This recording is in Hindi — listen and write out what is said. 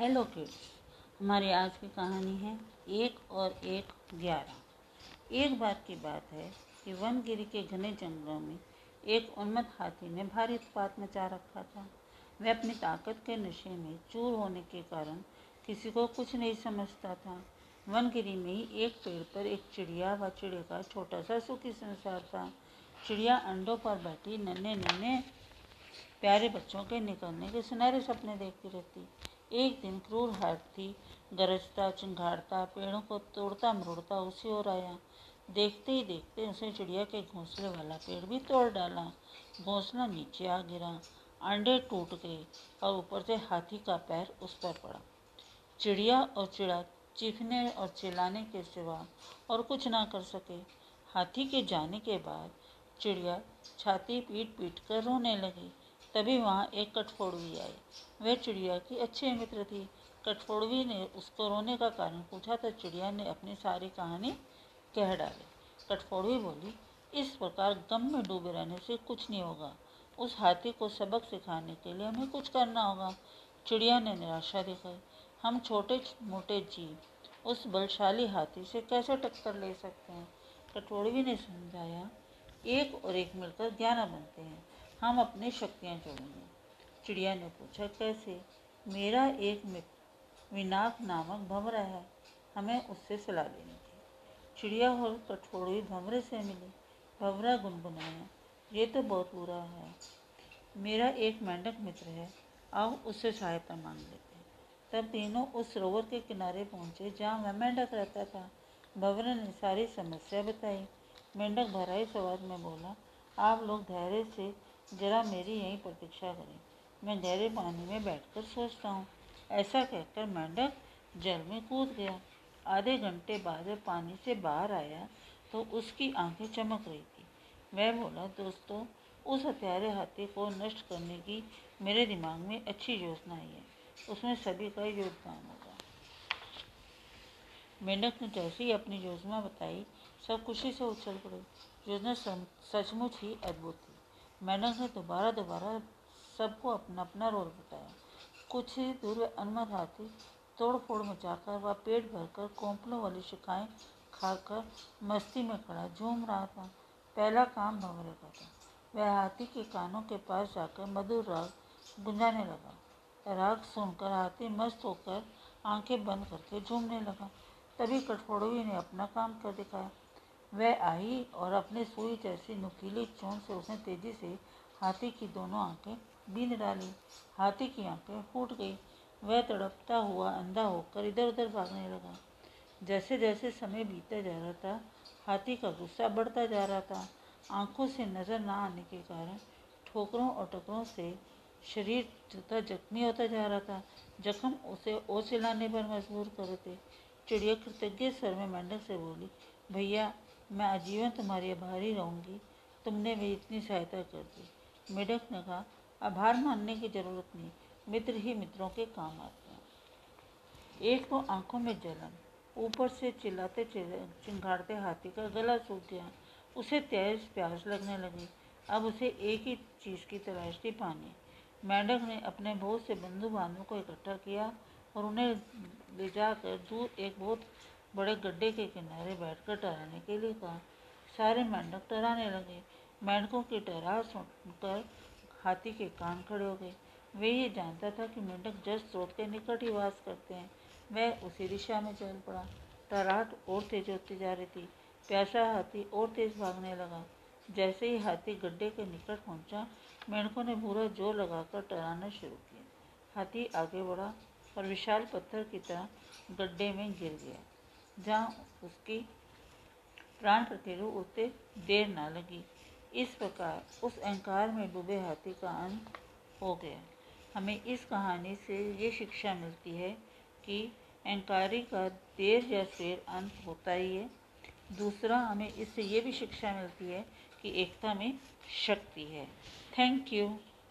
हेलो किड्स, हमारी आज की कहानी है एक और एक ग्यारह। एक बार की बात है कि वनगिरी के घने जंगलों में एक उन्मत्त हाथी ने भारी उत्पात मचा रखा था। वह अपनी ताकत के नशे में चूर होने के कारण किसी को कुछ नहीं समझता था। वनगिरी में ही एक पेड़ पर एक चिड़िया व चिड़िया का छोटा सा सुखी संसार था। चिड़िया अंडों पर बैठी नन्हे नन्हे प्यारे बच्चों के निकलने के सुनहरे सपने देखती रहती। एक दिन क्रूर हाथी गरजता चिंगाड़ता पेड़ों को तोड़ता मरोड़ता उसी ओर आया। देखते ही देखते उसे चिड़िया के घोंसले वाला पेड़ भी तोड़ डाला। घोंसला नीचे आ गिरा, अंडे टूट गए और ऊपर से हाथी का पैर उस पर पड़ा। चिड़िया और चिड़ा चीखने और चिल्लाने के सिवा और कुछ ना कर सके। हाथी के जाने के बाद चिड़िया छाती पीट पीट कर रोने लगी। तभी वहाँ एक कठफोड़वी आई। वह चिड़िया की अच्छी मित्र थी। कठफोड़वी ने उसको रोने का कारण पूछा तो चिड़िया ने अपनी सारी कहानी कह डाली। कठफोड़वी बोली, इस प्रकार गम में डूबे रहने से कुछ नहीं होगा। उस हाथी को सबक सिखाने के लिए हमें कुछ करना होगा। चिड़िया ने निराशा दिखाई। हम छोटे मोटे जीव, उस बलशाली हाथी से कैसे टक्कर ले सकते हैं? कठोड़वी ने समझाया, एक और एक मिलकर ग्यारह बनते हैं। हम अपनी शक्तियाँ जोड़ेंगे। चिड़िया ने पूछा, कैसे? मेरा एक मित्र विनाक नामक भंवरा है, हमें उससे सलाह लेनी थी। चिड़िया और कठोड़ी भंवरे से मिली। भंवरा गुनगुनाया, ये तो बहुत बुरा है। मेरा एक मेंढक मित्र है आओ उससे सहायता मांग लेते हैं। तब तीनों उस सरोवर के किनारे पहुँचे, जहाँ वह मेंढक रहता था। भंवरा ने सारी समस्या बताई। मेंढक भराई सवाल में बोला, आप लोग धैर्य से जरा मेरी यहीं प्रतीक्षा करें। मैं गहरे पानी में बैठकर सोचता हूँ। ऐसा कहकर मेंढक जल में कूद गया। आधे घंटे बाद वह पानी से बाहर आया तो उसकी आँखें चमक रही थी। मैं बोला, दोस्तों, उस हत्यारे हाथी को नष्ट करने की मेरे दिमाग में अच्छी योजना आई है। उसमें सभी का योगदान होगा। मेंढक ने जैसे ही अपनी योजना बताई, सब खुशी से उछल पड़े। योजना सचमुच ही अद्भुत थी। मैडम ने दोबारा दोबारा सबको अपना अपना रोल बताया। कुछ ही दूर अनुमत हाथी तोड़ फोड़ मचाकर व पेट भरकर कोंपलों वाली शिकाएँ खाकर मस्ती में खड़ा, झूम रहा था। पहला काम भंवरे का था। वह हाथी के कानों के पास जाकर मधुर राग गुंजाने लगा। राग सुनकर हाथी मस्त होकर आँखें बंद करके झूमने लगा। तभी कठफोड़वी ने अपना काम कर दिखाया। वह आई और अपने सुई जैसी नुकीली चोंच से उसने तेज़ी से हाथी की दोनों आँखें बीन डाली। हाथी की आँखें फूट गई। वह तड़पता हुआ अंधा होकर इधर उधर भागने लगा। जैसे जैसे समय बीता जा रहा था, हाथी का गुस्सा बढ़ता जा रहा था। आँखों से नज़र ना आने के कारण ठोकरों और टकरों से शरीर तथा जख्मी होता जा रहा था। जख्म उसे ओ चिल्लाने पर मजबूर कर थे चिड़िया कृतज्ञ स्वर में मेंढक से बोली, भैया मैं आजीवन तुम्हारी आभारी रहूँगी। तुमने मेरी इतनी सहायता कर दी। मेढक ने कहा, आभार मानने की ज़रूरत नहीं, मित्र ही मित्रों के काम आते हैं। एक को आँखों में जलन, ऊपर से चिल्लाते चिंगाड़ते हाथी का गला सूख गया। उसे तेज प्यास लगने लगी। अब उसे एक ही चीज़ की तलाश थी, पानी। मेंढक ने अपने बहुत से बंधु बांधवों को इकट्ठा किया और उन्हें ले जाकर दूर एक बहुत बड़े गड्ढे के किनारे बैठकर टहराने के लिए कहा। सारे मेंढक टहराने लगे। मेंढकों की टहराव सुनकर हाथी के कान खड़े हो गए। वे ये जानता था कि मेंढक जल स्रोत के निकट ही वास करते हैं। वह उसी दिशा में चल पड़ा। टहराट और तेज होती जा रही थी। प्यासा हाथी और तेज भागने लगा। जैसे ही हाथी गड्ढे के निकट पहुँचा, मेंढकों ने पूरा ज़ोर लगाकर टहराना शुरू किया। हाथी आगे बढ़ा और विशाल पत्थर की तरह गड्ढे में गिर गया। जहाँ उसकी प्राण प्रतिरू उठते देर ना लगी। इस प्रकार उस अहंकार में डूबे हाथी का अंत हो गया। हमें इस कहानी से ये शिक्षा मिलती है कि अहंकारी का देर या शेर अंत होता ही है। दूसरा, हमें इससे ये भी शिक्षा मिलती है कि एकता में शक्ति है। Thank you